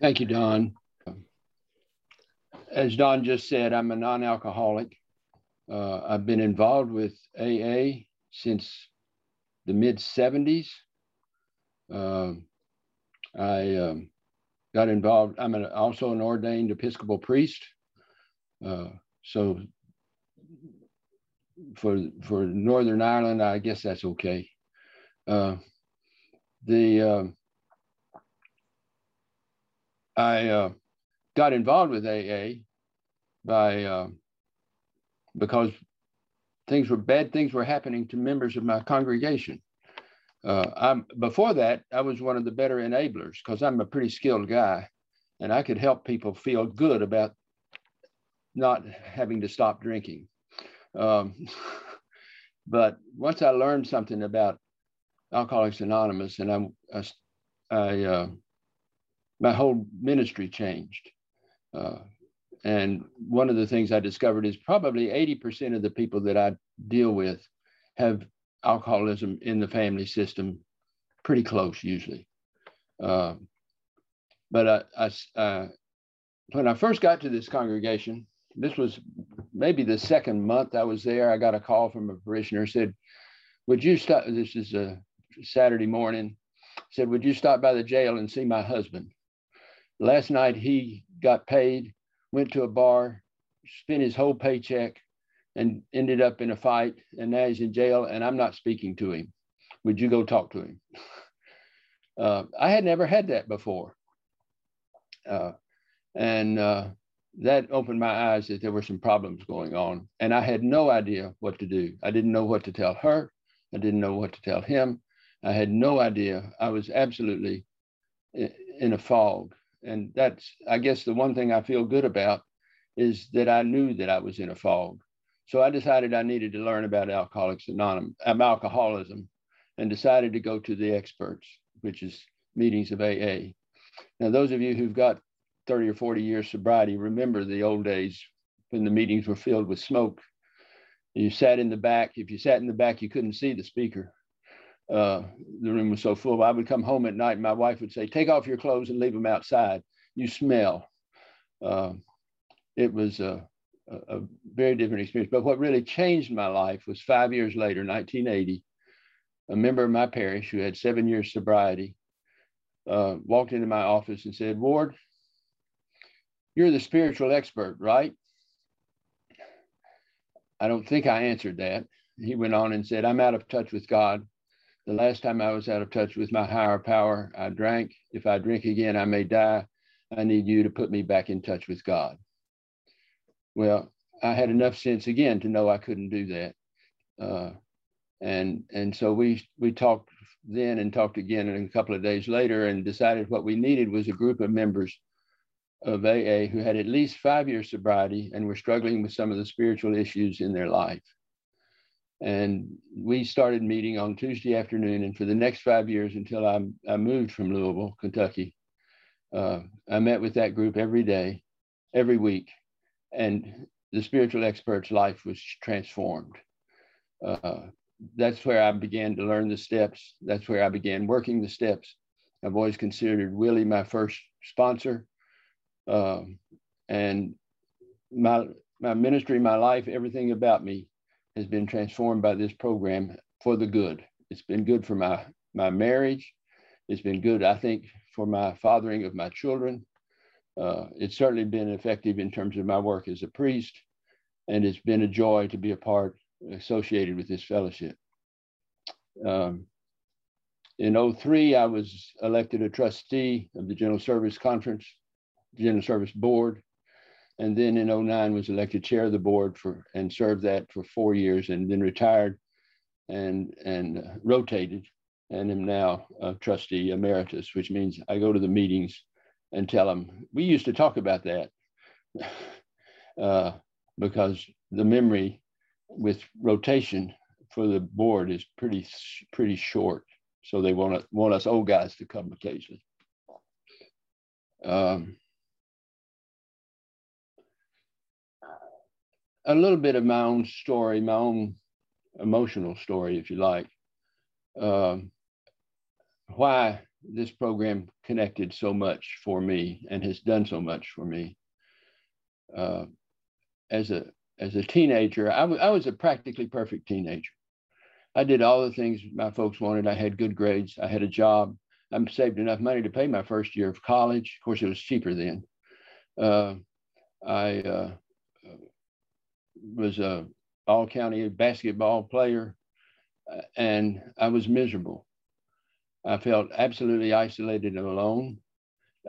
Thank you, Don. As Don just said, I'm a non alcoholic. Uh, I've been involved with AA since the mid 70s. Uh, I um, got involved. I'm an, also an ordained Episcopal priest. Uh, so for for Northern Ireland, I guess that's okay. Uh, the uh, I uh, got involved with AA by uh, because things were bad things were happening to members of my congregation. Uh, I'm, before that, I was one of the better enablers because I'm a pretty skilled guy, and I could help people feel good about not having to stop drinking. Um, but once I learned something about Alcoholics Anonymous, and I, I, I uh, my whole ministry changed. Uh, and one of the things I discovered is probably 80% of the people that I deal with have alcoholism in the family system, pretty close usually. Uh, but I, I uh, when I first got to this congregation, this was maybe the second month I was there. I got a call from a parishioner said, "Would you stop?" This is a Saturday morning. Said, "Would you stop by the jail and see my husband?" Last night he got paid, went to a bar, spent his whole paycheck, and ended up in a fight. And now he's in jail, and I'm not speaking to him. Would you go talk to him? Uh, I had never had that before. Uh, and uh, that opened my eyes that there were some problems going on. And I had no idea what to do. I didn't know what to tell her. I didn't know what to tell him. I had no idea. I was absolutely in a fog and that's i guess the one thing i feel good about is that i knew that i was in a fog. So i decided i needed to learn about alcoholics anonymous um, alcoholism and decided to go to the experts which is meetings of aa now those of you who've got 30 or 40 years sobriety remember the old days when the meetings were filled with smoke. You sat in the back if you sat in the back you couldn't see the speaker uh, the room was so full. I would come home at night, and my wife would say, "Take off your clothes and leave them outside. You smell." Uh, it was a, a, a, very different experience. But what really changed my life was five years later, 1980. A member of my parish who had seven years sobriety uh, walked into my office and said, "Ward, you're the spiritual expert, right?" I don't think I answered that. He went on and said, "I'm out of touch with God." The last time I was out of touch with my higher power, I drank. If I drink again, I may die. I need you to put me back in touch with God. Well, I had enough sense again to know I couldn't do that. Uh, and and so we we talked then and talked again and a couple of days later and decided what we needed was a group of members of AA who had at least five years sobriety and were struggling with some of the spiritual issues in their life. And we started meeting on Tuesday afternoon. And for the next five years until I, I moved from Louisville, Kentucky, uh, I met with that group every day, every week. And the spiritual expert's life was transformed. Uh, that's where I began to learn the steps. That's where I began working the steps. I've always considered Willie my first sponsor. Um, and my, my ministry, my life, everything about me has been transformed by this program for the good. It's been good for my, my marriage. It's been good, I think, for my fathering of my children. Uh, it's certainly been effective in terms of my work as a priest, and it's been a joy to be a part associated with this fellowship. Um, in 03, I was elected a trustee of the General Service Conference, General Service Board, and then in 09 was elected chair of the board for and served that for four years and then retired and and uh, rotated and am now a trustee emeritus which means i go to the meetings and tell them we used to talk about that. Uh, because the memory with rotation for the board is pretty pretty short. So they want, want us old guys to come occasionally. Um, a little bit of my own story, my own emotional story, if you like. Um, why this program connected so much for me and has done so much for me. Uh, as a as a teenager, I, I was a practically perfect teenager. I did all the things my folks wanted. I had good grades. I had a job. I saved enough money to pay my first year of college. Of course, it was cheaper then. Uh, I uh, was a all county basketball player, uh, and I was miserable. I felt absolutely isolated and alone.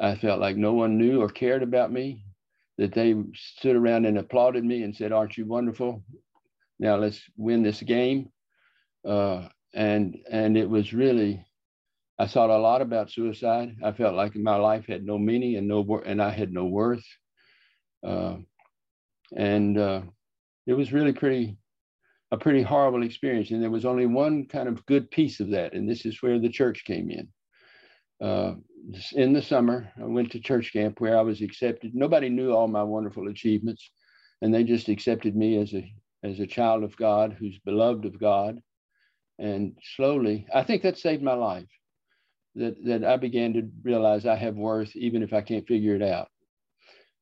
I felt like no one knew or cared about me, that they stood around and applauded me and said, Aren't you wonderful? Now let's win this game. Uh, and and it was really, I thought a lot about suicide. I felt like my life had no meaning and no and I had no worth. Uh, and uh, it was really pretty a pretty horrible experience. And there was only one kind of good piece of that, and this is where the church came in. Uh, in the summer, I went to church camp where I was accepted. Nobody knew all my wonderful achievements, and they just accepted me as a as a child of God who's beloved of God. And slowly, I think that saved my life. That that I began to realize I have worth even if I can't figure it out.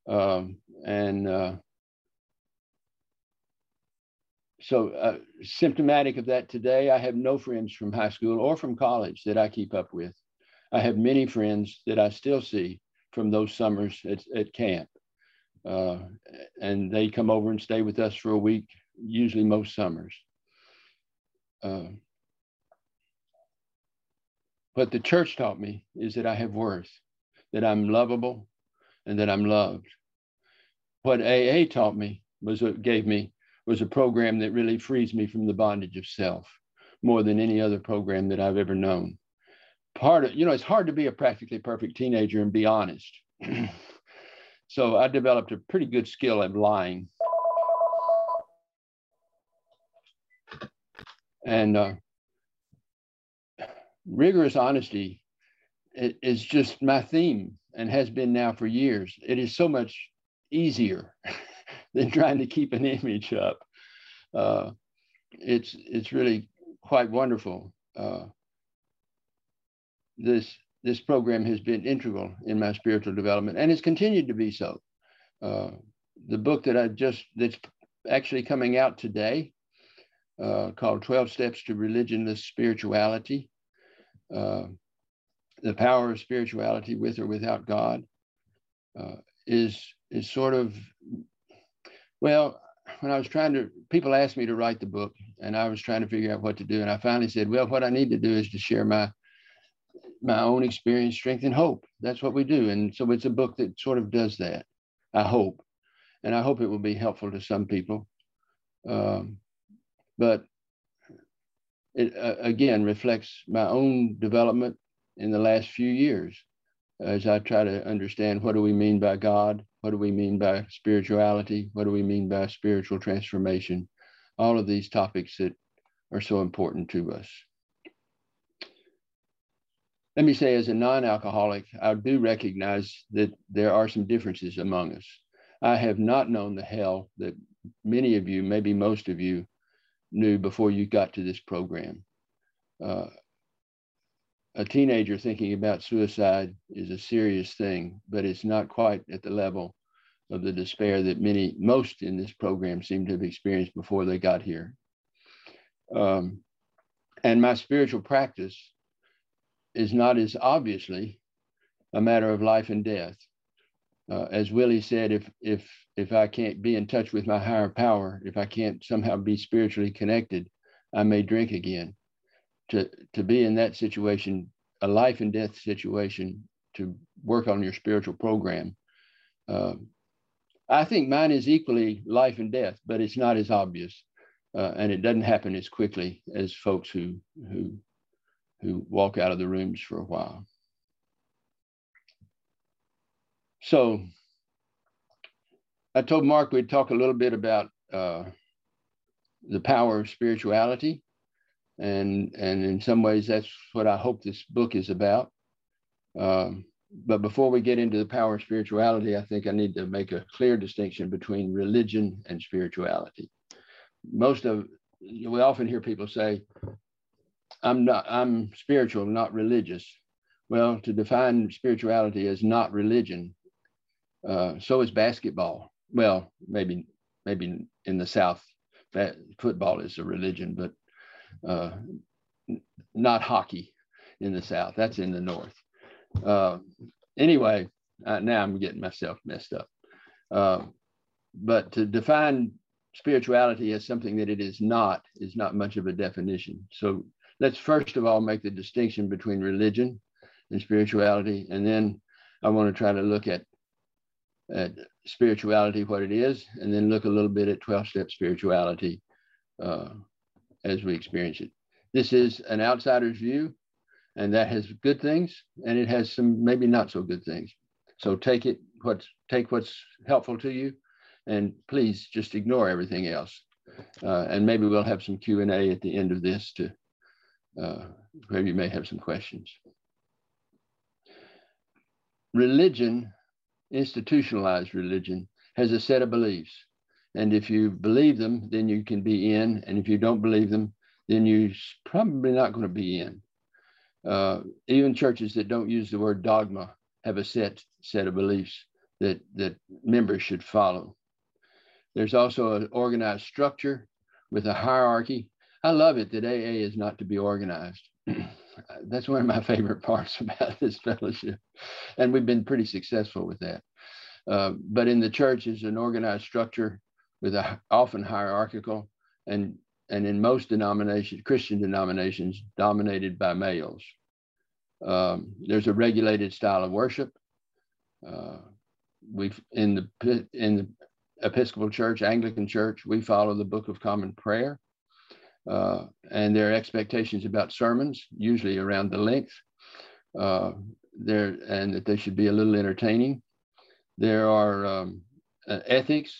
Um, and uh, so uh, symptomatic of that today, I have no friends from high school or from college that I keep up with. I have many friends that I still see from those summers at, at camp. Uh, and they come over and stay with us for a week, usually most summers. Uh, what the church taught me is that I have worth, that I'm lovable, and that I'm loved. What AA taught me was what gave me was a program that really frees me from the bondage of self more than any other program that I've ever known. Part of, you know, it's hard to be a practically perfect teenager and be honest. so I developed a pretty good skill at lying. And uh, rigorous honesty is just my theme and has been now for years. It is so much easier than trying to keep an image up. Uh, it's it's really quite wonderful. Uh, this this program has been integral in my spiritual development and has continued to be so. Uh, the book that I just that's actually coming out today, uh, called 12 Steps to Religionless Spirituality, uh, the power of spirituality with or without God, uh, is is sort of well, when I was trying to, people asked me to write the book, and I was trying to figure out what to do, and I finally said, well, what I need to do is to share my my own experience, strength, and hope. That's what we do, and so it's a book that sort of does that. I hope, and I hope it will be helpful to some people. Um, but it uh, again reflects my own development in the last few years as I try to understand what do we mean by God, what do we mean by spirituality, what do we mean by spiritual transformation, all of these topics that are so important to us. Let me say, as a non alcoholic, I do recognize that there are some differences among us. I have not known the hell that many of you, maybe most of you, knew before you got to this program. Uh, a teenager thinking about suicide is a serious thing, but it's not quite at the level of the despair that many, most in this program seem to have experienced before they got here. Um, and my spiritual practice is not as obviously a matter of life and death. Uh, as Willie said, if if if I can't be in touch with my higher power, if I can't somehow be spiritually connected, I may drink again to to be in that situation, a life and death situation, to work on your spiritual program. Uh, I think mine is equally life and death, but it's not as obvious, uh, and it doesn't happen as quickly as folks who who who walk out of the rooms for a while. So I told Mark we'd talk a little bit about uh, the power of spirituality and and in some ways that's what I hope this book is about. Um, but before we get into the power of spirituality, I think I need to make a clear distinction between religion and spirituality. Most of we often hear people say, "I'm not I'm spiritual, not religious." Well, to define spirituality as not religion, uh, so is basketball. Well, maybe maybe in the South, that football is a religion, but uh, not hockey in the South. That's in the North. Uh, anyway, uh, now I'm getting myself messed up. Uh, but to define spirituality as something that it is not is not much of a definition. So let's first of all make the distinction between religion and spirituality, and then I want to try to look at at spirituality, what it is, and then look a little bit at 12 step spirituality uh, as we experience it. This is an outsider's view, and that has good things, and it has some maybe not so good things. So take it what's take what's helpful to you, and please just ignore everything else. Uh, and maybe we'll have some Q and A at the end of this to uh, where you may have some questions. Religion institutionalized religion has a set of beliefs. And if you believe them, then you can be in. And if you don't believe them, then you're probably not going to be in. Uh, even churches that don't use the word dogma have a set set of beliefs that, that members should follow. There's also an organized structure with a hierarchy. I love it that AA is not to be organized. that's one of my favorite parts about this fellowship. And we've been pretty successful with that. Uh, but in the church is an organized structure with a often hierarchical and and in most denominations, Christian denominations, dominated by males. Um, there's a regulated style of worship. Uh, we in the in the Episcopal Church, Anglican Church, we follow the Book of Common Prayer. Uh, and there are expectations about sermons, usually around the length, uh, there and that they should be a little entertaining. There are um, uh, ethics,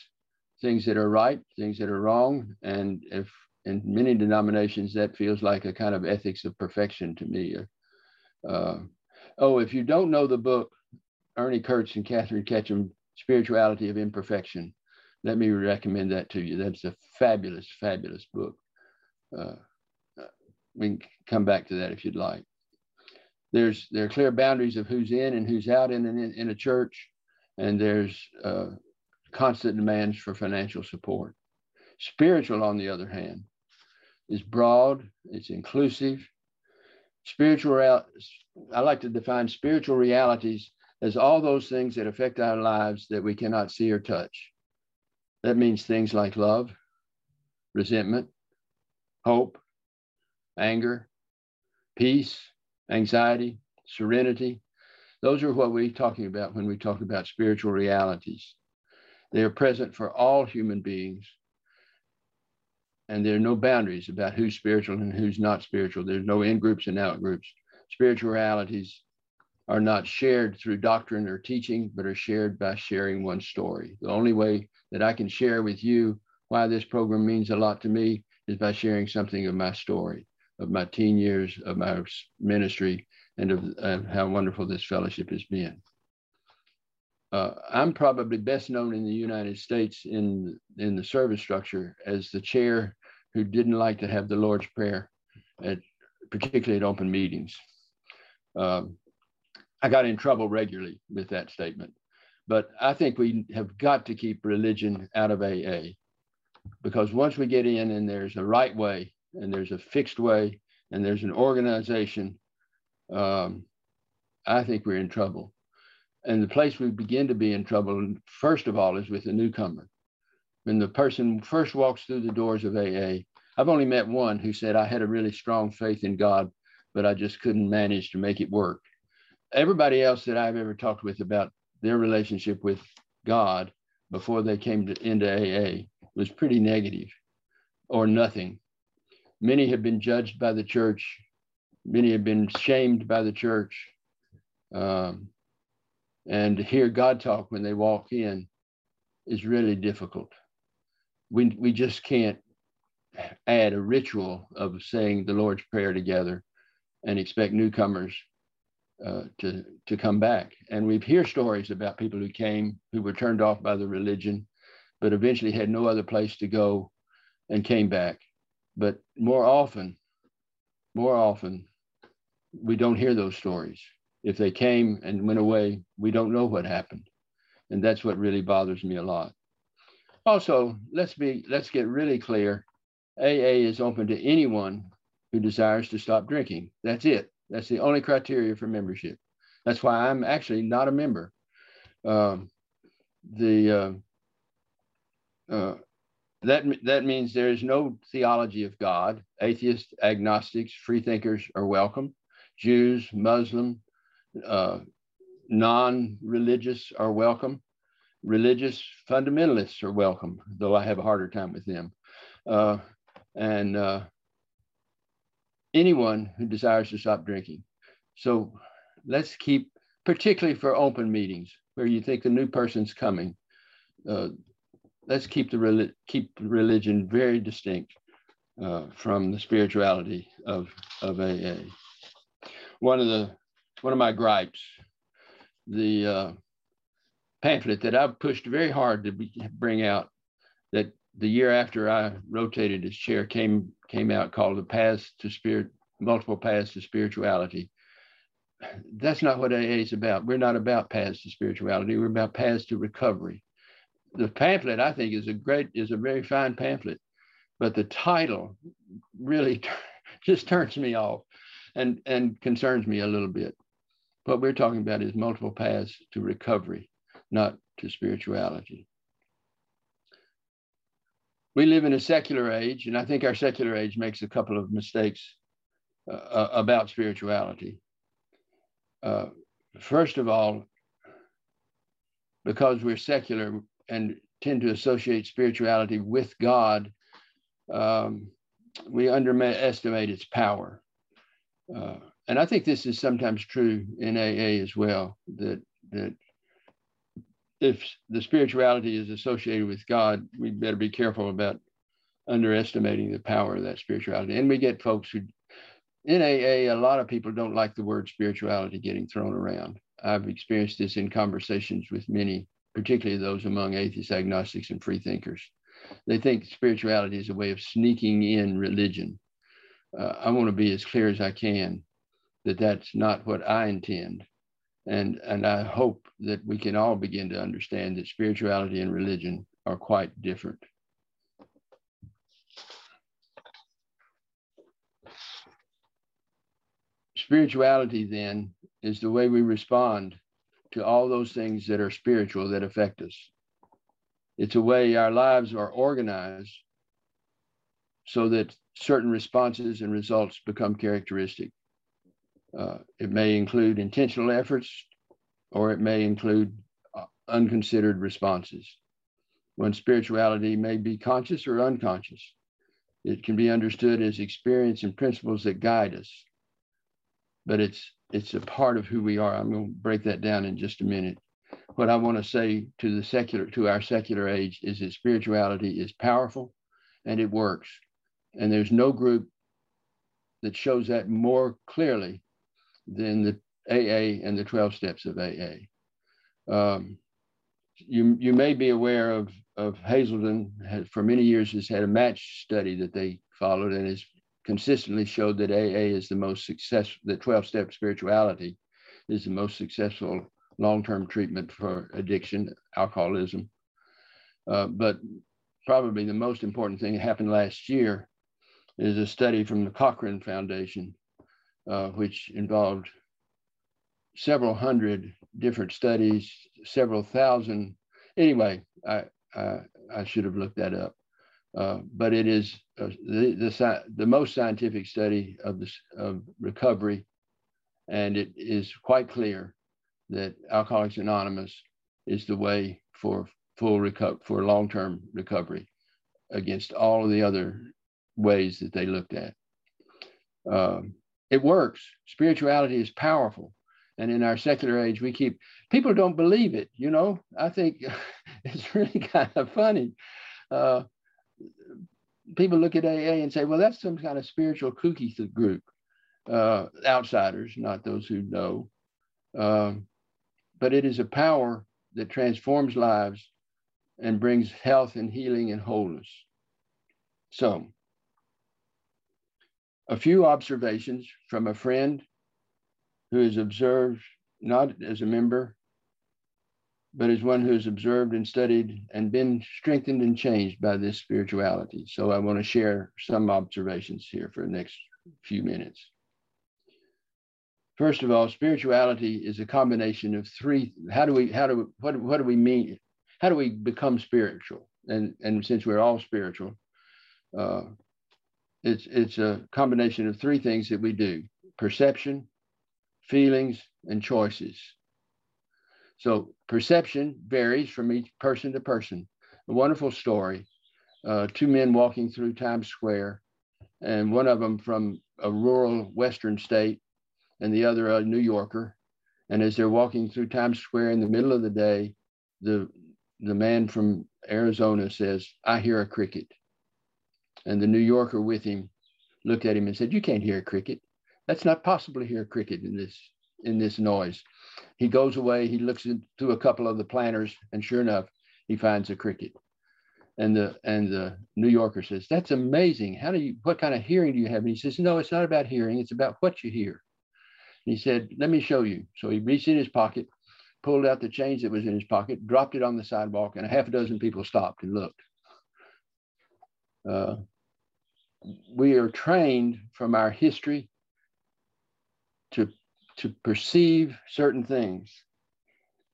things that are right, things that are wrong, and if in many denominations that feels like a kind of ethics of perfection to me. Uh, oh, if you don't know the book, Ernie Kurtz and Katherine Ketcham, Spirituality of Imperfection, let me recommend that to you. That's a fabulous, fabulous book. Uh, we can come back to that if you'd like. There's there are clear boundaries of who's in and who's out in in, in a church, and there's uh, constant demands for financial support. Spiritual, on the other hand, is broad. It's inclusive. Spiritual, I like to define spiritual realities as all those things that affect our lives that we cannot see or touch. That means things like love, resentment, hope, anger, peace, anxiety, serenity. Those are what we're talking about when we talk about spiritual realities. They are present for all human beings. And there are no boundaries about who's spiritual and who's not spiritual. There's no in groups and out groups. Spiritualities are not shared through doctrine or teaching, but are shared by sharing one story. The only way that I can share with you why this program means a lot to me is by sharing something of my story, of my teen years, of my ministry, and of uh, how wonderful this fellowship has been. Uh, I'm probably best known in the United States in, in the service structure as the chair who didn't like to have the Lord's Prayer, at, particularly at open meetings. Um, I got in trouble regularly with that statement, but I think we have got to keep religion out of AA because once we get in and there's a right way and there's a fixed way and there's an organization, um, I think we're in trouble. And the place we begin to be in trouble, first of all, is with the newcomer. When the person first walks through the doors of AA, I've only met one who said, I had a really strong faith in God, but I just couldn't manage to make it work. Everybody else that I've ever talked with about their relationship with God before they came to, into AA was pretty negative or nothing. Many have been judged by the church. Many have been shamed by the church. Um, and to hear God talk when they walk in is really difficult. We, we just can't add a ritual of saying the Lord's Prayer together and expect newcomers uh, to, to come back. And we hear stories about people who came who were turned off by the religion but eventually had no other place to go and came back. But more often, more often, we don't hear those stories. If they came and went away, we don't know what happened. And that's what really bothers me a lot. Also, let's be let's get really clear. AA is open to anyone who desires to stop drinking. That's it. That's the only criteria for membership. That's why I'm actually not a member. Um, the uh, uh, that that means there is no theology of God. Atheists, agnostics, freethinkers are welcome. Jews, Muslim, uh, non-religious are welcome. Religious fundamentalists are welcome, though I have a harder time with them. Uh, and uh, anyone who desires to stop drinking. So let's keep, particularly for open meetings where you think a new person's coming, uh, let's keep the keep religion very distinct uh, from the spirituality of of AA. One of the one of my gripes, the uh, pamphlet that I've pushed very hard to be, bring out, that the year after I rotated as chair came came out called the Paths to Spirit, Multiple Paths to Spirituality. That's not what AA is about. We're not about paths to spirituality. We're about paths to recovery the pamphlet I think is a great is a very fine pamphlet, but the title really just turns me off and and concerns me a little bit. What we're talking about is multiple paths to recovery, not to spirituality. We live in a secular age, and I think our secular age makes a couple of mistakes uh, uh about spirituality. Uh, first of all, because we're secular, and tend to associate spirituality with God, um, we underestimate its power. Uh, and I think this is sometimes true in AA as well, that, that if the spirituality is associated with God, we better be careful about underestimating the power of that spirituality. And we get folks who, in AA, a lot of people don't like the word spirituality getting thrown around. I've experienced this in conversations with many particularly those among atheists, agnostics, and freethinkers. They think spirituality is a way of sneaking in religion. Uh, I want to be as clear as I can that that's not what I intend. And, and I hope that we can all begin to understand that spirituality and religion are quite different. Spirituality, then, is the way we respond to all those things that are spiritual that affect us. It's a way our lives are organized so that certain responses and results become characteristic. Uh, it may include intentional efforts or it may include uh, unconsidered responses. When spirituality may be conscious or unconscious, it can be understood as experience and principles that guide us. But it's it's a part of who we are. I'm going to break that down in just a minute. What I want to say to the secular, to our secular age, is that spirituality is powerful and it works. And there's no group that shows that more clearly than the AA and the 12 steps of AA. Um, you, you may be aware of, of Hazelden, has, for many years has had a match study that they followed and has consistently showed that AA is the most successful, that 12 step spirituality is the most successful long term treatment for addiction, alcoholism. Uh, but probably the most important thing that happened last year is a study from the Cochrane Foundation, uh, which involved several hundred different studies, several thousand. Anyway, I, I, I should have looked that up. Uh, but it is uh, the, the, the most scientific study of, this, of recovery. And it is quite clear that Alcoholics Anonymous is the way for full recover for long-term recovery against all of the other ways that they looked at. Um, it works. Spirituality is powerful. And in our secular age, we keep people don't believe it. You know, I think it's really kind of funny. Uh, people look at AA and say, well, that's some kind of spiritual kooky group. Uh, outsiders, not those who know. Um, but it is a power that transforms lives and brings health and healing and wholeness. So, a few observations from a friend who has observed not as a member, but as one who has observed and studied and been strengthened and changed by this spirituality. So I want to share some observations here for the next few minutes. First of all, spirituality is a combination of three. How do we, how do, what, what do we mean? How do we become spiritual? And, and since we're all spiritual, uh, it's, it's a combination of three things that we do perception, feelings, and choices. So perception varies from each person to person. A wonderful story. Uh, two men walking through Times Square, and one of them from a rural western state, and the other a New Yorker. And as they're walking through Times Square in the middle of the day, the the man from Arizona says, "I hear a cricket," and the New Yorker with him looked at him and said, "You can't hear a cricket. That's not possible to hear a cricket in this in this noise." He goes away. He looks into a couple of the planters, and sure enough, he finds a cricket. And the and the New Yorker says, "That's amazing. How do you? What kind of hearing do you have?" And he says, "No, it's not about hearing. It's about what you hear." And he said, "Let me show you." So he reached in his pocket, pulled out the change that was in his pocket, dropped it on the sidewalk, and a half a dozen people stopped and looked. Uh, we are trained from our history to to perceive certain things.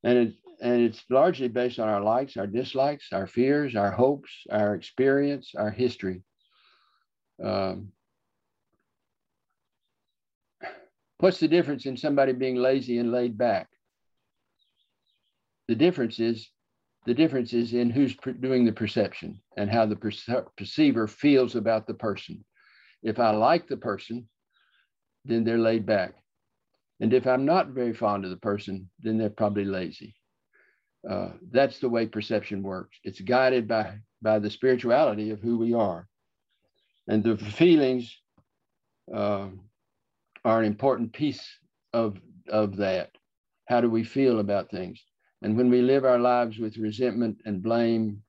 And, it, and it's largely based on our likes, our dislikes, our fears, our hopes, our experience, our history. Um, what's the difference in somebody being lazy and laid back? The difference is the difference is in who's doing the perception and how the perce- perceiver feels about the person. If I like the person, then they're laid back. And if I'm not very fond of the person, then they're probably lazy. Uh, that's the way perception works. It's guided by, by the spirituality of who we are. And the feelings uh, are an important piece of, of that. How do we feel about things? And when we live our lives with resentment and blame,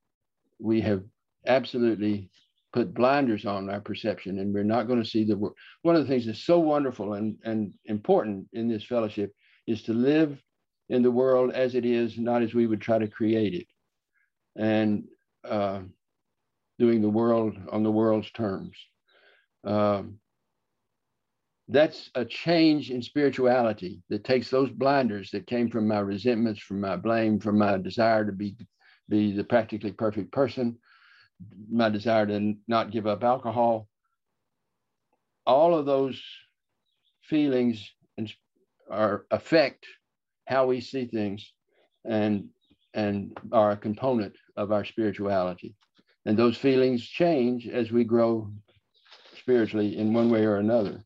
we have absolutely put blinders on our perception and we're not going to see the world. One of the things that's so wonderful and, and important in this fellowship is to live in the world as it is, not as we would try to create it. And uh, doing the world on the world's terms. Um, that's a change in spirituality that takes those blinders that came from my resentments, from my blame, from my desire to be, be the practically perfect person, my desire to not give up alcohol. All of those feelings are affect how we see things and and are a component of our spirituality. And those feelings change as we grow spiritually in one way or another.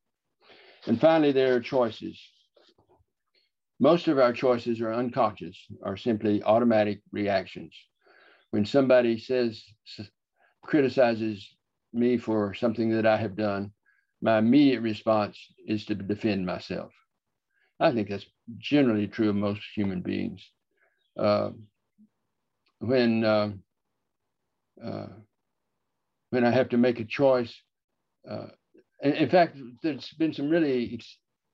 And finally, there are choices. Most of our choices are unconscious, are simply automatic reactions. When somebody says criticizes me for something that I have done, my immediate response is to defend myself. I think that's generally true of most human beings. Uh, when uh, uh, when I have to make a choice, uh, in, fact, there's been some really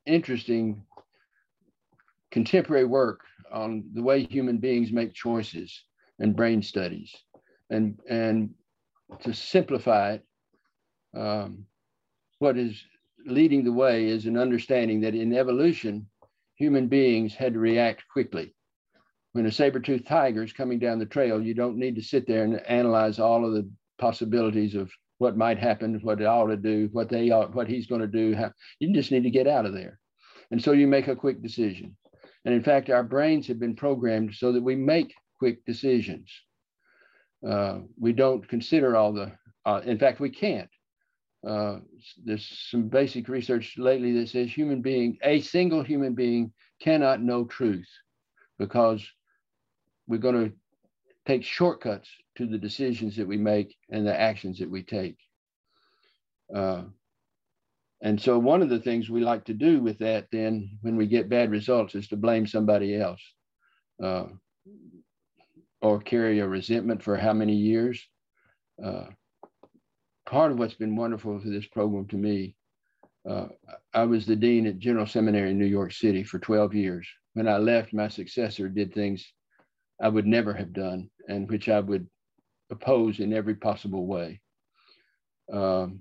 interesting contemporary work on the way human beings make choices and brain studies, and and to simplify it, um, what is leading the way is an understanding that in evolution, human beings had to react quickly. When a saber-toothed tiger is coming down the trail, you don't need to sit there and analyze all of the possibilities of what might happen, what it ought to do, what they ought, what he's going to do. How, you just need to get out of there. And so you make a quick decision. And in fact, our brains have been programmed so that we make quick decisions. Uh, we don't consider all the, uh, in fact, we can't. Uh, there's some basic research lately that says human being, a single human being cannot know truth because we're going to take shortcuts to the decisions that we make and the actions that we take. Uh, and so one of the things we like to do with that then when we get bad results is to blame somebody else. Uh, or carry a resentment for how many years. Uh, part of what's been wonderful for this program to me, uh, I was the dean at General Seminary in New York City for 12 years. when I left, my successor did things I would never have done and which I would oppose in every possible way. Um,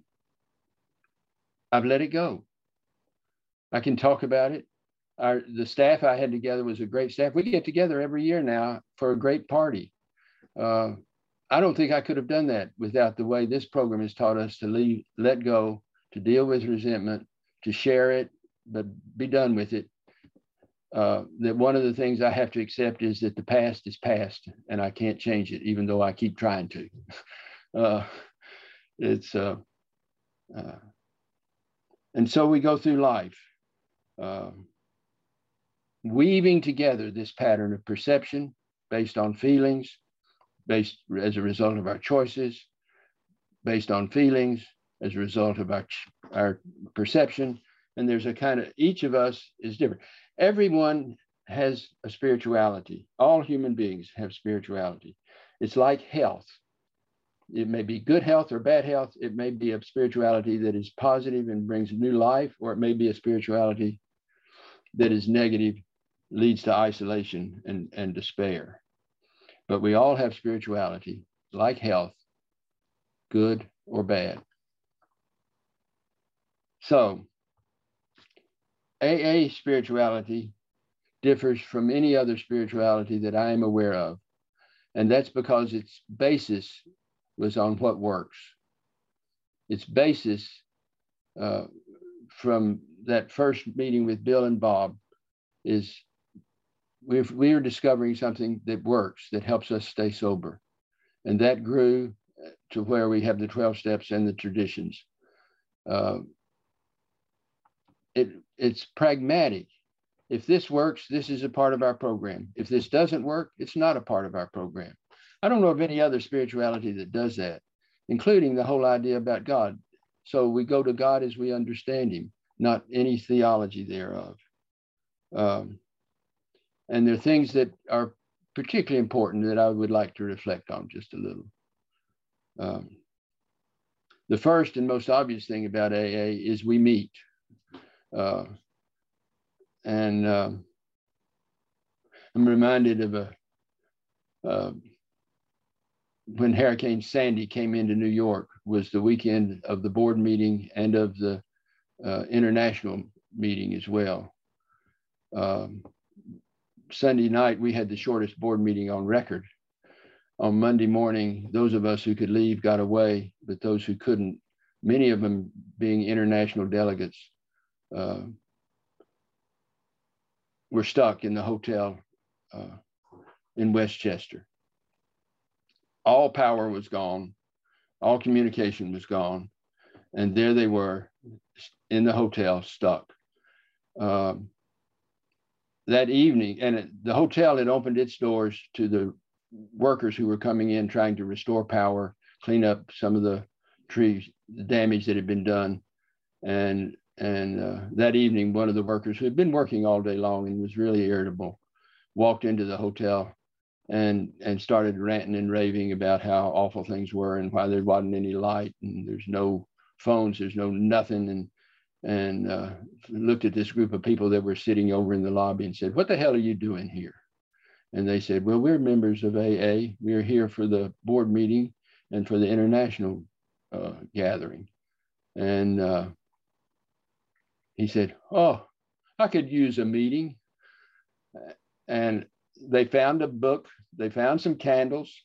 I've let it go. I can talk about it. Our, the staff I had together was a great staff. We get together every year now for a great party. Uh, I don't think I could have done that without the way this program has taught us to leave, let go, to deal with resentment, to share it, but be done with it. Uh, that one of the things I have to accept is that the past is past and I can't change it, even though I keep trying to. Uh, it's, uh, uh, and so we go through life, um, weaving together this pattern of perception based on feelings, based as a result of our choices, based on feelings, as a result of our, our perception. And there's a kind of, each of us is different. Everyone has a spirituality. All human beings have spirituality. It's like health. It may be good health or bad health. It may be a spirituality that is positive and brings new life, or it may be a spirituality that is negative, leads to isolation and, and despair. But we all have spirituality, like health, good or bad. So, AA spirituality differs from any other spirituality that I am aware of. And that's because its basis was on what works. Its basis uh, from that first meeting with Bill and Bob is we're, we are discovering something that works, that helps us stay sober. And that grew to where we have the 12 steps and the traditions. Uh, it, it's pragmatic. If this works, this is a part of our program. If this doesn't work, it's not a part of our program. I don't know of any other spirituality that does that, including the whole idea about God. So we go to God as we understand Him, not any theology thereof. Um, and there are things that are particularly important that I would like to reflect on just a little. Um, the first and most obvious thing about AA is we meet. Uh, and um, I'm reminded of a uh, when Hurricane Sandy came into New York was the weekend of the board meeting and of the uh, international meeting as well. Um, Sunday night, we had the shortest board meeting on record. On Monday morning, those of us who could leave got away, but those who couldn't, many of them being international delegates, uh, were stuck in the hotel uh, in Westchester. All power was gone, all communication was gone, and there they were in the hotel stuck. Um, that evening, and it, the hotel had opened its doors to the workers who were coming in trying to restore power, clean up some of the trees, the damage that had been done. And and uh, that evening, one of the workers who had been working all day long and was really irritable walked into the hotel and and started ranting and raving about how awful things were and why there wasn't any light and there's no phones, there's no nothing. And and uh, looked at this group of people that were sitting over in the lobby and said, "What the hell are you doing here?" And they said, "Well, we're members of AA. We're here for the board meeting and for the international uh, gathering." And uh, he said, Oh, I could use a meeting. And they found a book, they found some candles,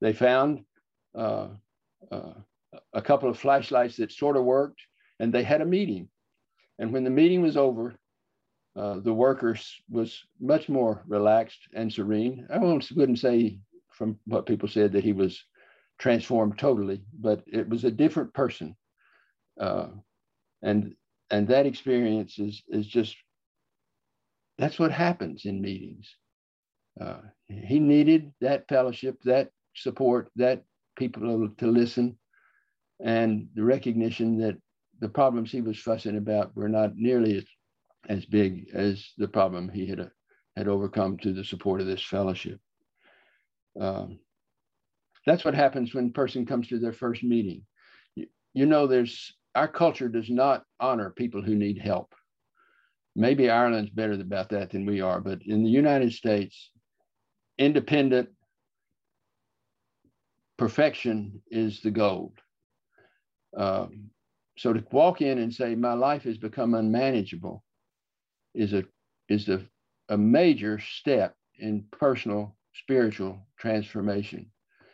they found uh, uh, a couple of flashlights that sort of worked, and they had a meeting. And when the meeting was over, uh, the workers was much more relaxed and serene. I wouldn't say from what people said that he was transformed totally, but it was a different person. Uh, and and that experience is is just that's what happens in meetings. Uh, he needed that fellowship, that support, that people to listen, and the recognition that the problems he was fussing about were not nearly as, as big as the problem he had, uh, had overcome to the support of this fellowship. Um, that's what happens when a person comes to their first meeting. You, you know, there's our culture does not honor people who need help. Maybe Ireland's better about that than we are, but in the United States, independent perfection is the goal. Um, so to walk in and say my life has become unmanageable is a is a, a major step in personal spiritual transformation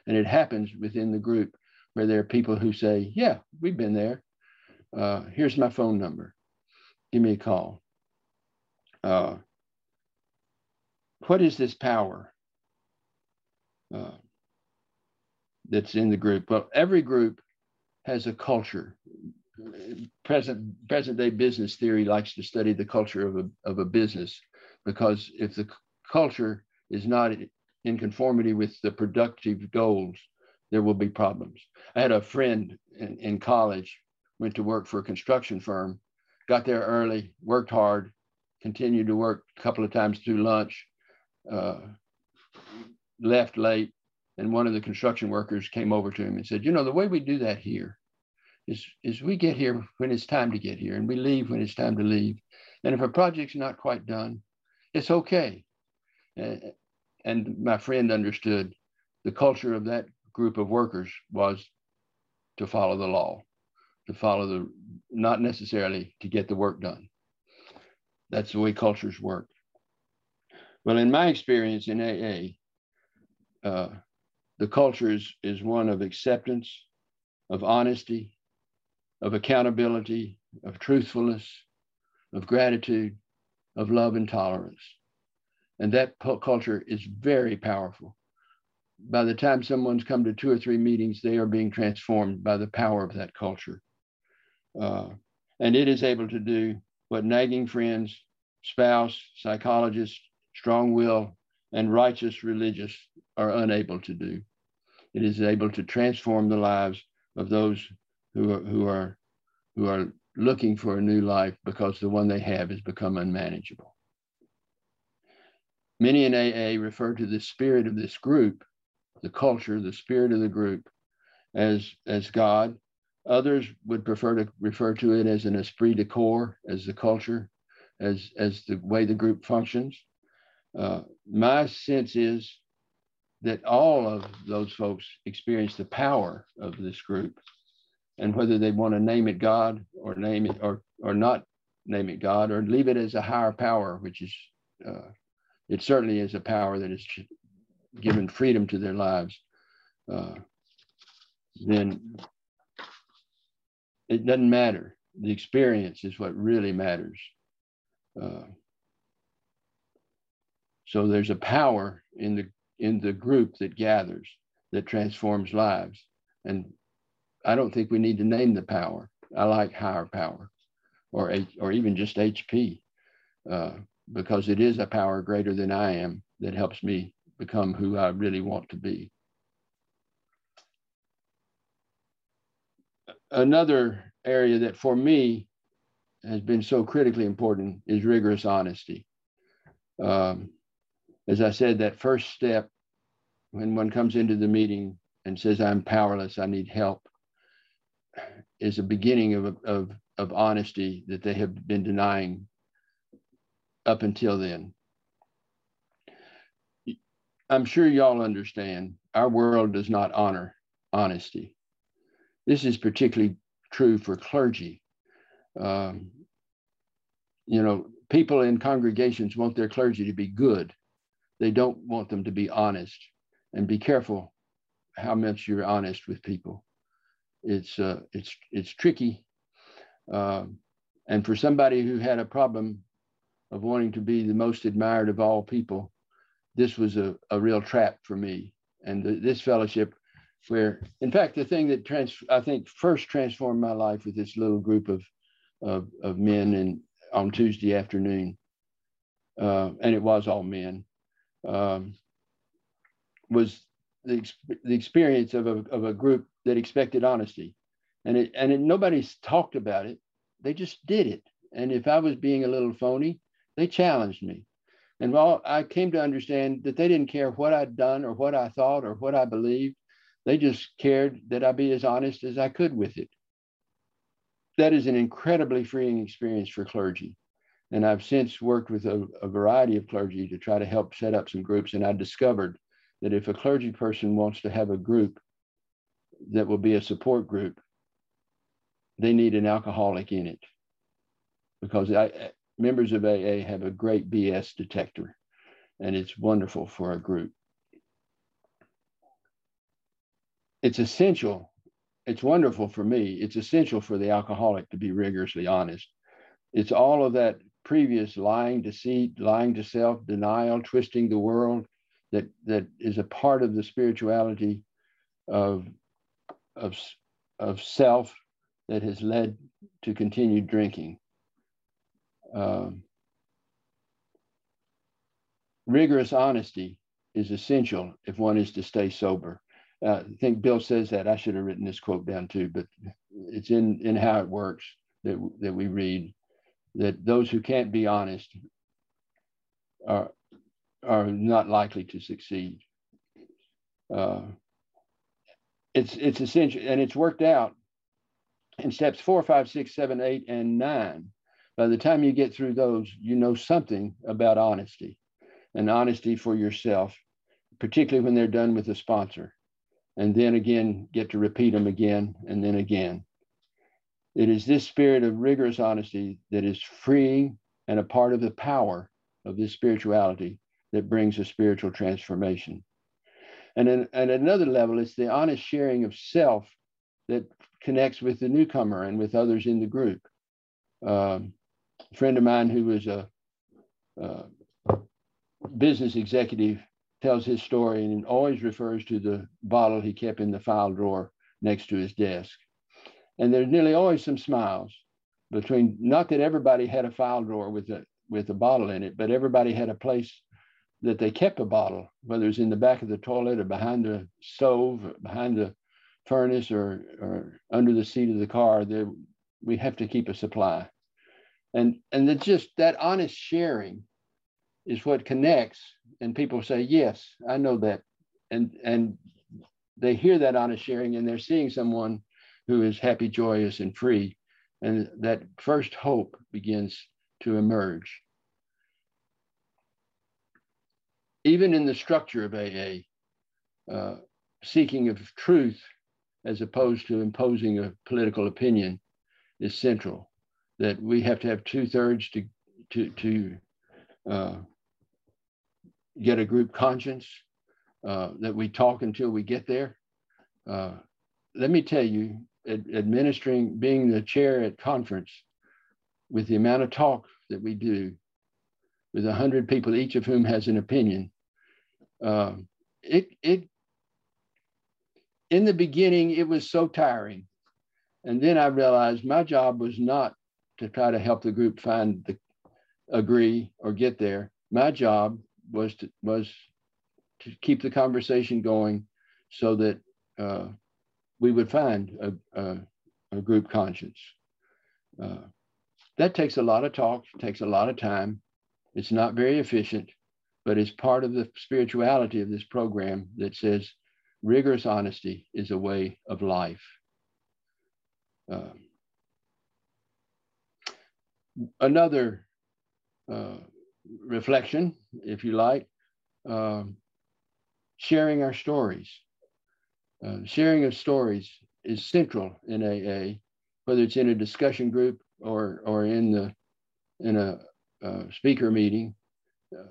and it happens within the group where there are people who say yeah we've been there uh, here's my phone number. Give me a call. Uh, what is this power uh, that's in the group? Well every group has a culture. Present present day business theory likes to study the culture of a, of a business because if the culture is not in conformity with the productive goals there will be problems. I had a friend in, in college went to work for a construction firm got there early worked hard continued to work a couple of times through lunch uh, left late and one of the construction workers came over to him and said you know the way we do that here is, is we get here when it's time to get here and we leave when it's time to leave. And if a project's not quite done, it's okay. and my friend understood the culture of that group of workers was to follow the law, to follow the, not necessarily to get the work done. That's the way cultures work. Well, in my experience in AA, uh, the culture is, is one of acceptance, of honesty, of accountability, of truthfulness, of gratitude, of love and tolerance. And that culture is very powerful. By the time someone's come to two or three meetings, they are being transformed by the power of that culture. Uh, and it is able to do what nagging friends, spouse, psychologist, strong will, and righteous religious are unable to do. It is able to transform the lives of those who are, who are, who are looking for a new life because the one they have has become unmanageable. Many in AA refer to the spirit of this group, the culture, the spirit of the group, as, as God. Others would prefer to refer to it as an esprit de corps, as the culture, as, as the way the group functions. Uh, my sense is that all of those folks experience the power of this group and whether they want to name it God or name it or or not name it God or leave it as a higher power, which is uh, it certainly is a power that is given freedom to their lives. Uh, then it doesn't matter. The experience is what really matters. Uh, so there's a power in the in the group that gathers that transforms lives, and I don't think we need to name the power. I like higher power or, H, or even just HP uh, because it is a power greater than I am that helps me become who I really want to be. Another area that for me has been so critically important is rigorous honesty. Um, as I said, that first step when one comes into the meeting and says, I'm powerless, I need help, is a beginning of, of, of honesty that they have been denying up until then. I'm sure y'all understand our world does not honor honesty. This is particularly true for clergy. Um, you know, people in congregations want their clergy to be good. They don't want them to be honest. And be careful how much you're honest with people it's uh, it's it's tricky. Um, and for somebody who had a problem of wanting to be the most admired of all people, this was a, a real trap for me. And the, this fellowship, where in fact the thing that trans I think first transformed my life with this little group of of, of men and on Tuesday afternoon, uh, and it was all men, um, was the, the experience of a, of a group that expected honesty. And it and it, nobody's talked about it. They just did it. And if I was being a little phony, they challenged me. And while I came to understand that they didn't care what I'd done or what I thought or what I believed, they just cared that I be as honest as I could with it. That is an incredibly freeing experience for clergy. And I've since worked with a, a variety of clergy to try to help set up some groups. And I discovered that if a clergy person wants to have a group that will be a support group, they need an alcoholic in it because I, members of AA have a great BS detector and it's wonderful for a group. It's essential, it's wonderful for me, it's essential for the alcoholic to be rigorously honest. It's all of that previous lying, deceit, lying to self, denial, twisting the world that, that is a part of the spirituality of, of, of self that has led to continued drinking. Um, rigorous honesty is essential if one is to stay sober. Uh, I think Bill says that. I should have written this quote down too, but it's in, in how it works that, that we read that those who can't be honest are, are not likely to succeed. Uh, it's, it's essential and it's worked out in steps four, five, six, seven, eight, and nine. By the time you get through those, you know something about honesty and honesty for yourself, particularly when they're done with a sponsor. And then again, get to repeat them again and then again. It is this spirit of rigorous honesty that is freeing and a part of the power of this spirituality that brings a spiritual transformation. And then at another level, it's the honest sharing of self that connects with the newcomer and with others in the group. Um, a friend of mine who was a, a business executive tells his story and always refers to the bottle he kept in the file drawer next to his desk. And there's nearly always some smiles between, not that everybody had a file drawer with a, with a bottle in it, but everybody had a place that they kept a bottle, whether it's in the back of the toilet or behind the stove, behind the furnace or, or under the seat of the car, there, we have to keep a supply. And, and it's just that honest sharing is what connects and people say yes i know that. And and they hear that honest sharing and they're seeing someone who is happy joyous and free and that first hope begins to emerge. Even in the structure of aa uh, seeking of truth as opposed to imposing a political opinion is central that we have to have two-thirds to to to uh, get a group conscience, uh, that we talk until we get there. Uh, let me tell you, ad administering, being the chair at conference, with the amount of talk that we do, with a hundred people, each of whom has an opinion, uh, it it in the beginning it was so tiring, and then I realized my job was not to try to help the group find the agree or get there. My job was to, was to keep the conversation going so that uh, we would find a, a, a group conscience. Uh, that takes a lot of talk, takes a lot of time. It's not very efficient, but it's part of the spirituality of this program that says rigorous honesty is a way of life. Uh, another uh, reflection, if you like, um, sharing our stories. Uh, sharing of stories is central in AA, whether it's in a discussion group or or in the in a uh, speaker meeting. Uh,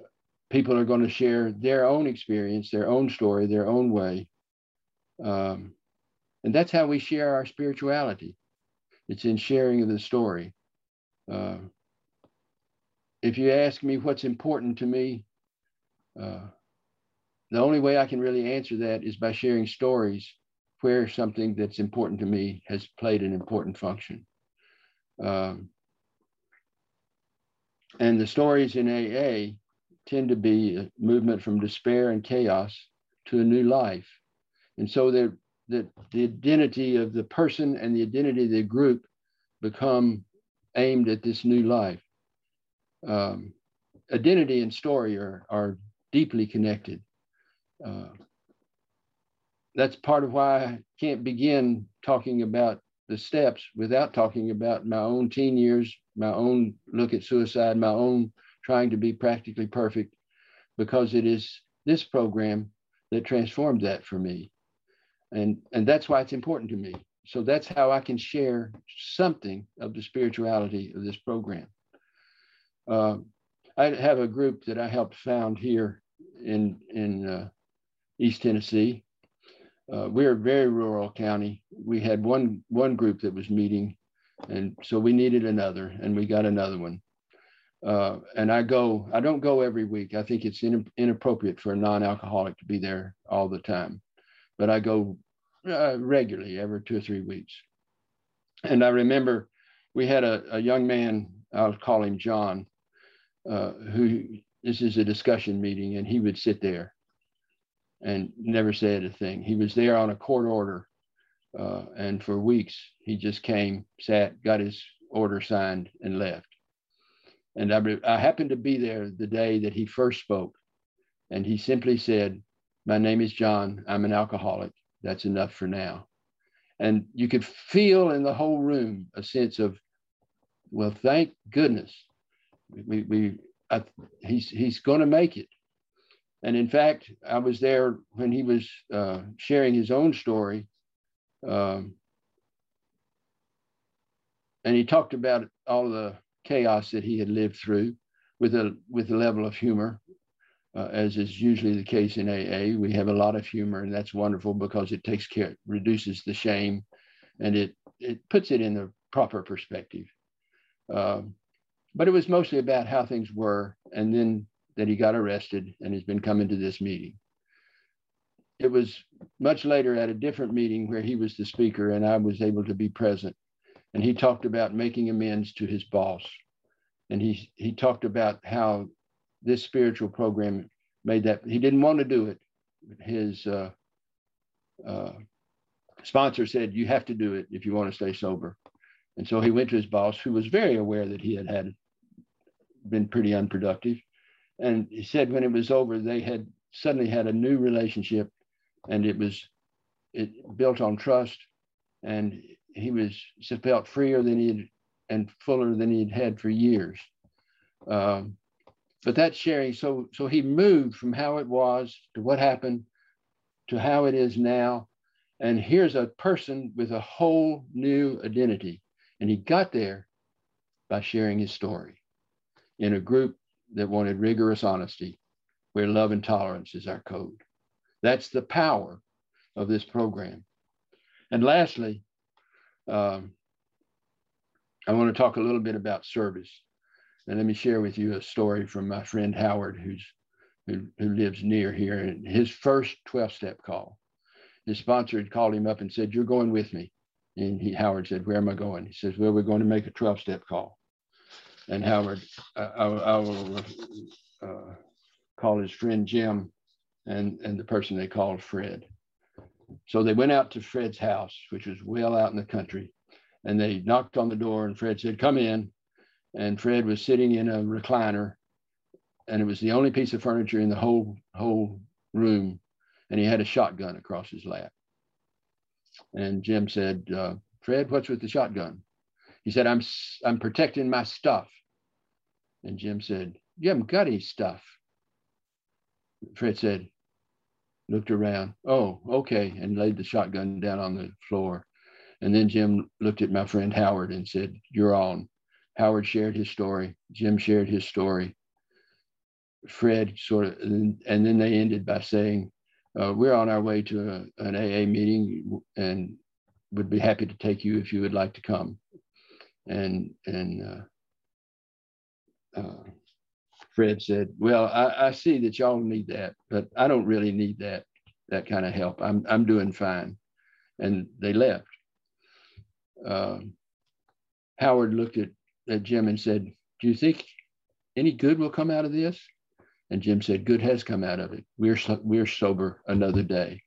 people are going to share their own experience, their own story, their own way, um, and that's how we share our spirituality. It's in sharing of the story. Uh, if you ask me what's important to me, uh, the only way I can really answer that is by sharing stories where something that's important to me has played an important function. Um, and the stories in AA tend to be a movement from despair and chaos to a new life. And so the, the, the identity of the person and the identity of the group become aimed at this new life um, identity and story are, are deeply connected. Uh, that's part of why I can't begin talking about the steps without talking about my own teen years my own look at suicide, my own trying to be practically perfect, because it is this program that transformed that for me. And, and that's why it's important to me. So that's how I can share something of the spirituality of this program. Uh, I have a group that I helped found here in, in uh, East Tennessee. Uh, we're a very rural county. We had one, one group that was meeting, and so we needed another, and we got another one. Uh, and I go, I don't go every week. I think it's in, inappropriate for a non-alcoholic to be there all the time, but I go uh, regularly every two or three weeks. And I remember we had a, a young man, I'll call him John, uh, who this is a discussion meeting, and he would sit there and never said a thing. He was there on a court order, uh, and for weeks he just came, sat, got his order signed, and left. And I, I happened to be there the day that he first spoke, and he simply said, "My name is John. I'm an alcoholic. That's enough for now." And you could feel in the whole room a sense of, well, thank goodness we, we I, he's he's going to make it. And in fact, I was there when he was uh, sharing his own story, um, and he talked about all the chaos that he had lived through, with a with a level of humor, uh, as is usually the case in AA. We have a lot of humor, and that's wonderful because it takes care, reduces the shame, and it it puts it in the proper perspective. Um, but it was mostly about how things were, and then that he got arrested and has been coming to this meeting. It was much later at a different meeting where he was the speaker and I was able to be present. And he talked about making amends to his boss. And he, he talked about how this spiritual program made that, he didn't want to do it. His uh, uh, sponsor said, You have to do it if you want to stay sober. And so he went to his boss, who was very aware that he had had been pretty unproductive. And he said when it was over, they had suddenly had a new relationship and it was it built on trust and he was felt freer than he had and fuller than he'd had for years. Um, but that sharing, so so he moved from how it was to what happened to how it is now. And here's a person with a whole new identity. And he got there by sharing his story in a group that wanted rigorous honesty, where love and tolerance is our code. That's the power of this program. And lastly, um, I want to talk a little bit about service. And let me share with you a story from my friend Howard, who's who, who lives near here. And his first 12 step call, his sponsor had called him up and said, You're going with me. And he, Howard said, Where am I going? He says, Well, we're going to make a 12 step call and Howard, I, I will uh, call his friend Jim and, and the person they called Fred. So they went out to Fred's house, which was well out in the country, and they knocked on the door and Fred said, come in. And Fred was sitting in a recliner and it was the only piece of furniture in the whole, whole room. And he had a shotgun across his lap. And Jim said, uh, Fred, what's with the shotgun? He said, I'm, I'm protecting my stuff. And Jim said, Jim got any stuff. Fred said, looked around, Oh, okay, and laid the shotgun down on the floor. And then Jim looked at my friend Howard and said, You're on. Howard shared his story. Jim shared his story. Fred sort of, and then they ended by saying, uh, We're on our way to a, an AA meeting and would be happy to take you if you would like to come. And, and, uh, uh, Fred said, "Well, I, I, see that y'all need that, but I don't really need that that kind of help. I'm I'm doing fine." And they left. Um, Howard looked at, at Jim and said, "Do you think any good will come out of this?" And Jim said, "Good has come out of it. We're we're sober another day."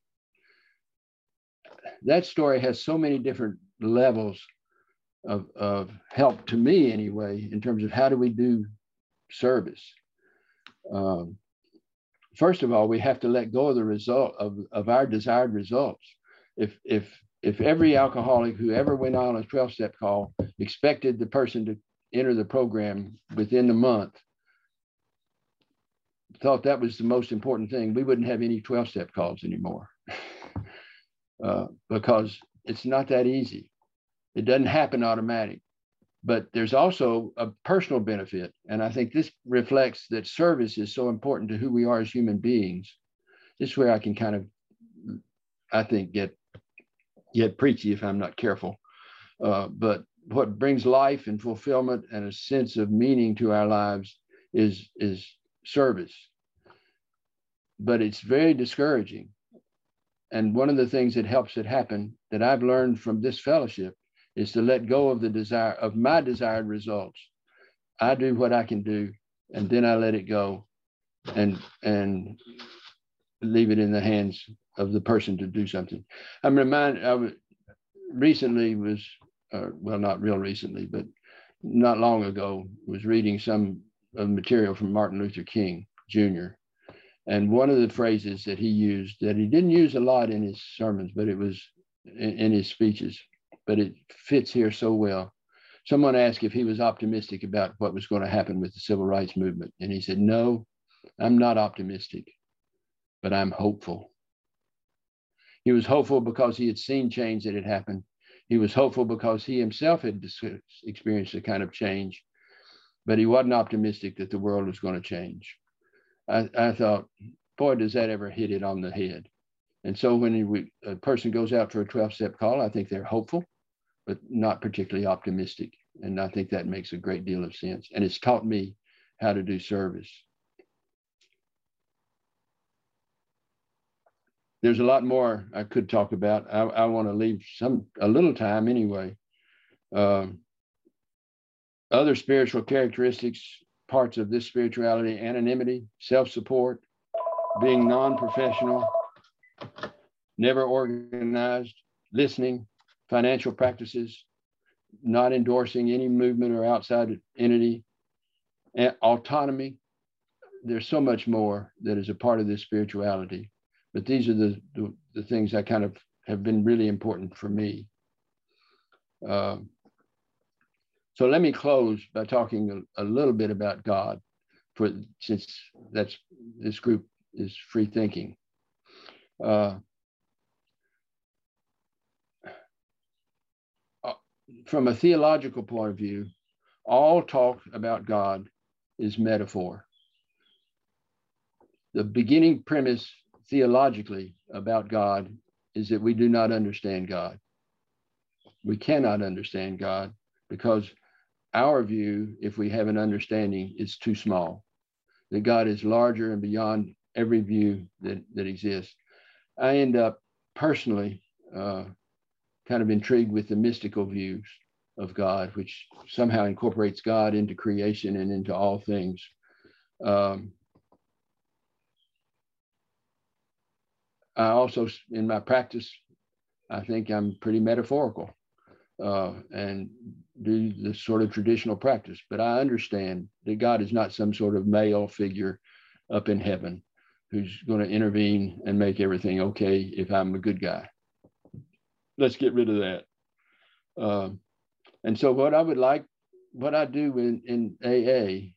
That story has so many different levels of, of help to me anyway, in terms of how do we do service. Um, first of all, we have to let go of the result of, of our desired results. If, if, if every alcoholic who ever went on a 12 step call expected the person to enter the program within the month, thought that was the most important thing. We wouldn't have any 12 step calls anymore uh, because it's not that easy. It doesn't happen automatic. But there's also a personal benefit. And I think this reflects that service is so important to who we are as human beings. This is where I can kind of, I think, get get preachy if I'm not careful. Uh, but what brings life and fulfillment and a sense of meaning to our lives is is service. But it's very discouraging. And one of the things that helps it happen that I've learned from this fellowship is to let go of the desire of my desired results. I do what I can do, and then I let it go, and and leave it in the hands of the person to do something. I'm reminded. I was, recently was uh, well, not real recently, but not long ago, was reading some of material from Martin Luther King Jr. And one of the phrases that he used that he didn't use a lot in his sermons, but it was in, in his speeches, but it fits here so well. Someone asked if he was optimistic about what was going to happen with the civil rights movement. And he said, No, I'm not optimistic, but I'm hopeful. He was hopeful because he had seen change that had happened. He was hopeful because he himself had experienced a kind of change, but he wasn't optimistic that the world was going to change. I, I thought, boy, does that ever hit it on the head. And so when a person goes out for a 12 step call, I think they're hopeful, but not particularly optimistic. And I think that makes a great deal of sense. And it's taught me how to do service. There's a lot more I could talk about. I, I want to leave some a little time anyway. Um, other spiritual characteristics, parts of this spirituality, anonymity, self-support, being non-professional, never organized, listening, financial practices, not endorsing any movement or outside entity, and autonomy. There's so much more that is a part of this spirituality, but these are the, the, the things that kind of have been really important for me. Uh, so let me close by talking a, a, little bit about God, for since that's this group is free thinking. Uh, from a theological point of view, all talk about God is metaphor. The beginning premise theologically about God is that we do not understand God. We cannot understand God because our view, if we have an understanding, is too small. That God is larger and beyond every view that, that exists. I end up personally uh, kind of intrigued with the mystical views of God, which somehow incorporates God into creation and into all things. Um, I also, in my practice, I think I'm pretty metaphorical uh, and do the sort of traditional practice. But I understand that God is not some sort of male figure up in heaven who's going to intervene and make everything okay if I'm a good guy let's get rid of that. Um, and so what I would like, what I do in, in AA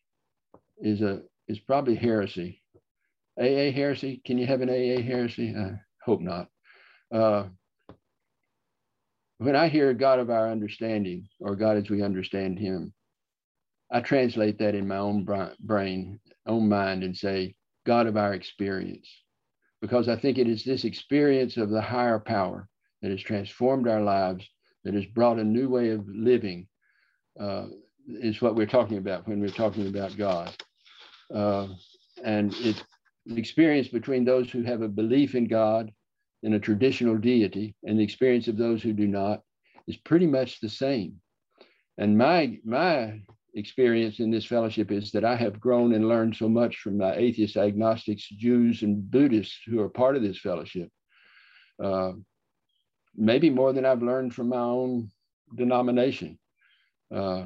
is a is probably heresy. AA heresy. Can you have an AA heresy? I hope not. Uh, when I hear God of our understanding or God as we understand Him, I translate that in my own brain, own mind, and say God of our experience, because I think it is this experience of the higher power that has transformed our lives, that has brought a new way of living, uh, is what we're talking about when we're talking about God. Uh, and it's the experience between those who have a belief in God in a traditional deity and the experience of those who do not is pretty much the same. And my my experience in this fellowship is that I have grown and learned so much from my atheists, agnostics, Jews, and Buddhists who are part of this fellowship. Uh, maybe more than I've learned from my own denomination. Uh,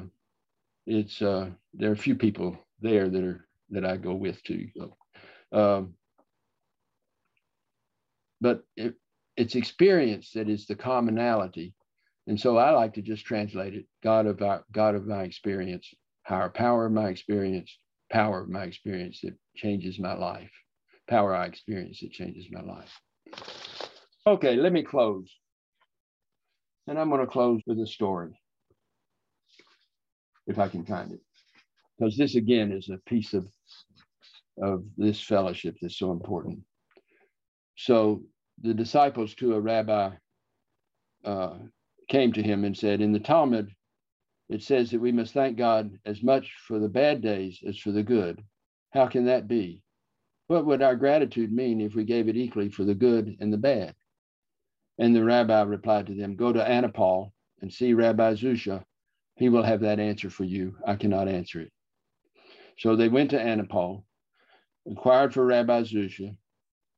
it's uh, there are a few people there that are that I go with too. Um, but it, it's experience that is the commonality, and so I like to just translate it: God of our God of my experience. higher power of my experience, power of my experience that changes my life, power I experience that changes my life. Okay, let me close. And I'm going to close with a story, if I can find it. Because this, again, is a piece of, of this fellowship that's so important. So the disciples to a rabbi uh, came to him and said, In the Talmud, it says that we must thank God as much for the bad days as for the good. How can that be? What would our gratitude mean if we gave it equally for the good and the bad? And the rabbi replied to them, Go to Anipal and see Rabbi Zusha. He will have that answer for you. I cannot answer it. So they went to Anipal, inquired for Rabbi Zusha,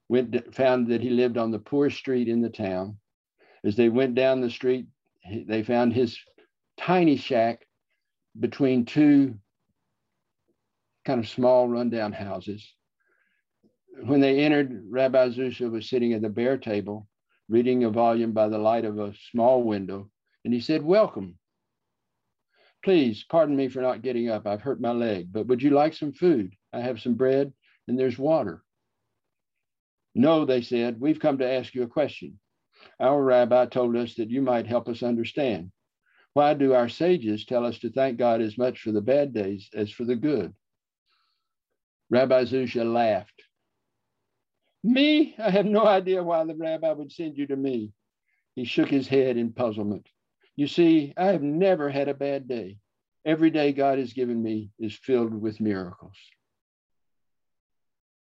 went found that he lived on the poorest street in the town. As they went down the street, they found his tiny shack between two kind of small rundown houses. When they entered, Rabbi Zusha was sitting at the bare table, reading a volume by the light of a small window, and he said, Welcome. Please pardon me for not getting up. I've hurt my leg, but would you like some food? I have some bread and there's water. No, they said, we've come to ask you a question. Our rabbi told us that you might help us understand. Why do our sages tell us to thank God as much for the bad days as for the good? Rabbi Zusha laughed. Me? I have no idea why the rabbi would send you to me. He shook his head in puzzlement. You see, I have never had a bad day. Every day God has given me is filled with miracles.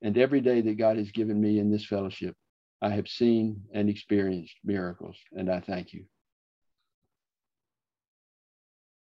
And every day that God has given me in this fellowship, I have seen and experienced miracles, and I thank you.